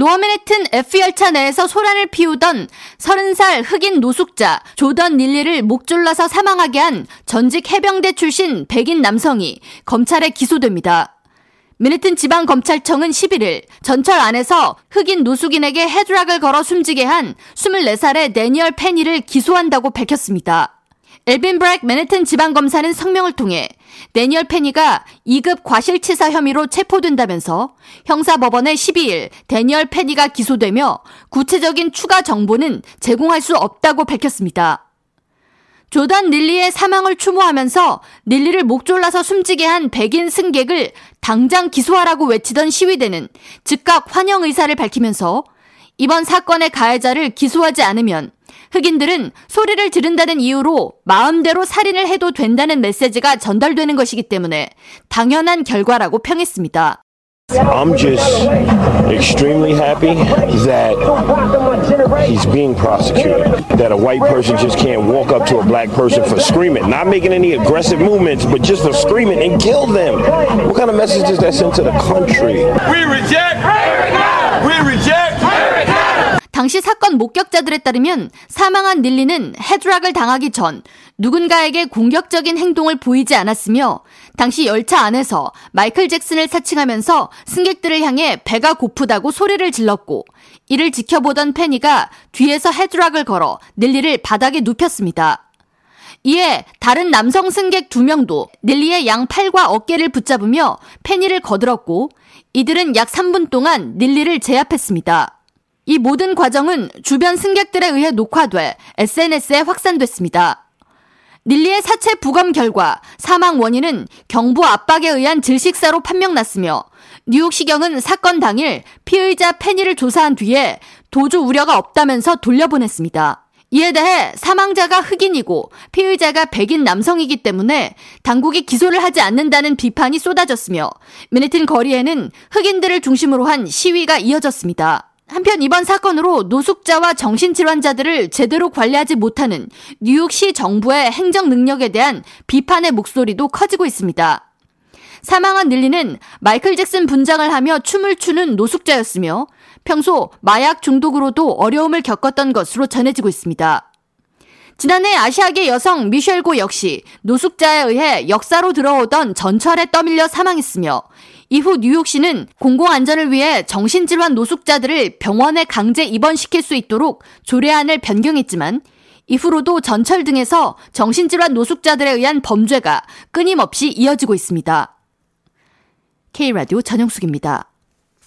로어맨해튼 F열차 내에서 소란을 피우던 30살 흑인 노숙자 조던 닐리를 목 졸라서 사망하게 한 전직 해병대 출신 백인 남성이 검찰에 기소됩니다. 맨해튼 지방검찰청은 11일 전철 안에서 흑인 노숙인에게 헤드락을 걸어 숨지게 한 24살의 데니얼 페니를 기소한다고 밝혔습니다. 엘빈 브렉 맨해튼 지방검사는 성명을 통해 데니얼 페니가 2급 과실치사 혐의로 체포된다면서 형사법원에 12일 데니얼 페니가 기소되며 구체적인 추가 정보는 제공할 수 없다고 밝혔습니다. 조단 닐리의 사망을 추모하면서 닐리를 목 졸라서 숨지게 한 백인 승객을 당장 기소하라고 외치던 시위대는 즉각 환영 의사를 밝히면서 이번 사건의 가해자를 기소하지 않으면 흑인들은 소리를 지른다는 이유로 마음대로 살인을 해도 된다는 메시지가 전달되는 것이기 때문에 당연한 결과라고 평했습니다. I'm just extremely happy that he's being prosecuted. That a white person just can't walk up to a black person for screaming, not making any aggressive movements, but just for screaming and kill them. What kind of message does that send to the country? We reject. We reject. 당시 사건 목격자들에 따르면 사망한 닐리는 헤드락을 당하기 전 누군가에게 공격적인 행동을 보이지 않았으며 당시 열차 안에서 마이클 잭슨을 사칭하면서 승객들을 향해 배가 고프다고 소리를 질렀고 이를 지켜보던 페니가 뒤에서 헤드락을 걸어 닐리를 바닥에 눕혔습니다. 이에 다른 남성 승객 두 명도 닐리의 양 팔과 어깨를 붙잡으며 페니를 거들었고 이들은 약 3분 동안 닐리를 제압했습니다. 이 모든 과정은 주변 승객들에 의해 녹화돼 SNS에 확산됐습니다. 닐리의 사체 부검 결과 사망 원인은 경부 압박에 의한 질식사로 판명났으며 뉴욕시경은 사건 당일 피의자 페니를 조사한 뒤에 도주 우려가 없다면서 돌려보냈습니다. 이에 대해 사망자가 흑인이고 피의자가 백인 남성이기 때문에 당국이 기소를 하지 않는다는 비판이 쏟아졌으며 미네튼 거리에는 흑인들을 중심으로 한 시위가 이어졌습니다. 한편 이번 사건으로 노숙자와 정신질환자들을 제대로 관리하지 못하는 뉴욕시 정부의 행정 능력에 대한 비판의 목소리도 커지고 있습니다. 사망한 닐리는 마이클 잭슨 분장을 하며 춤을 추는 노숙자였으며 평소 마약 중독으로도 어려움을 겪었던 것으로 전해지고 있습니다. 지난해 아시아계 여성 미셸고 역시 노숙자에 의해 역사로 들어오던 전철에 떠밀려 사망했으며 이후 뉴욕시는 공공안전을 위해 정신질환 노숙자들을 병원에 강제 입원시킬 수 있도록 조례안을 변경했지만 이후로도 전철 등에서 정신질환 노숙자들에 의한 범죄가 끊임없이 이어지고 있습니다. K라디오 전영숙입니다.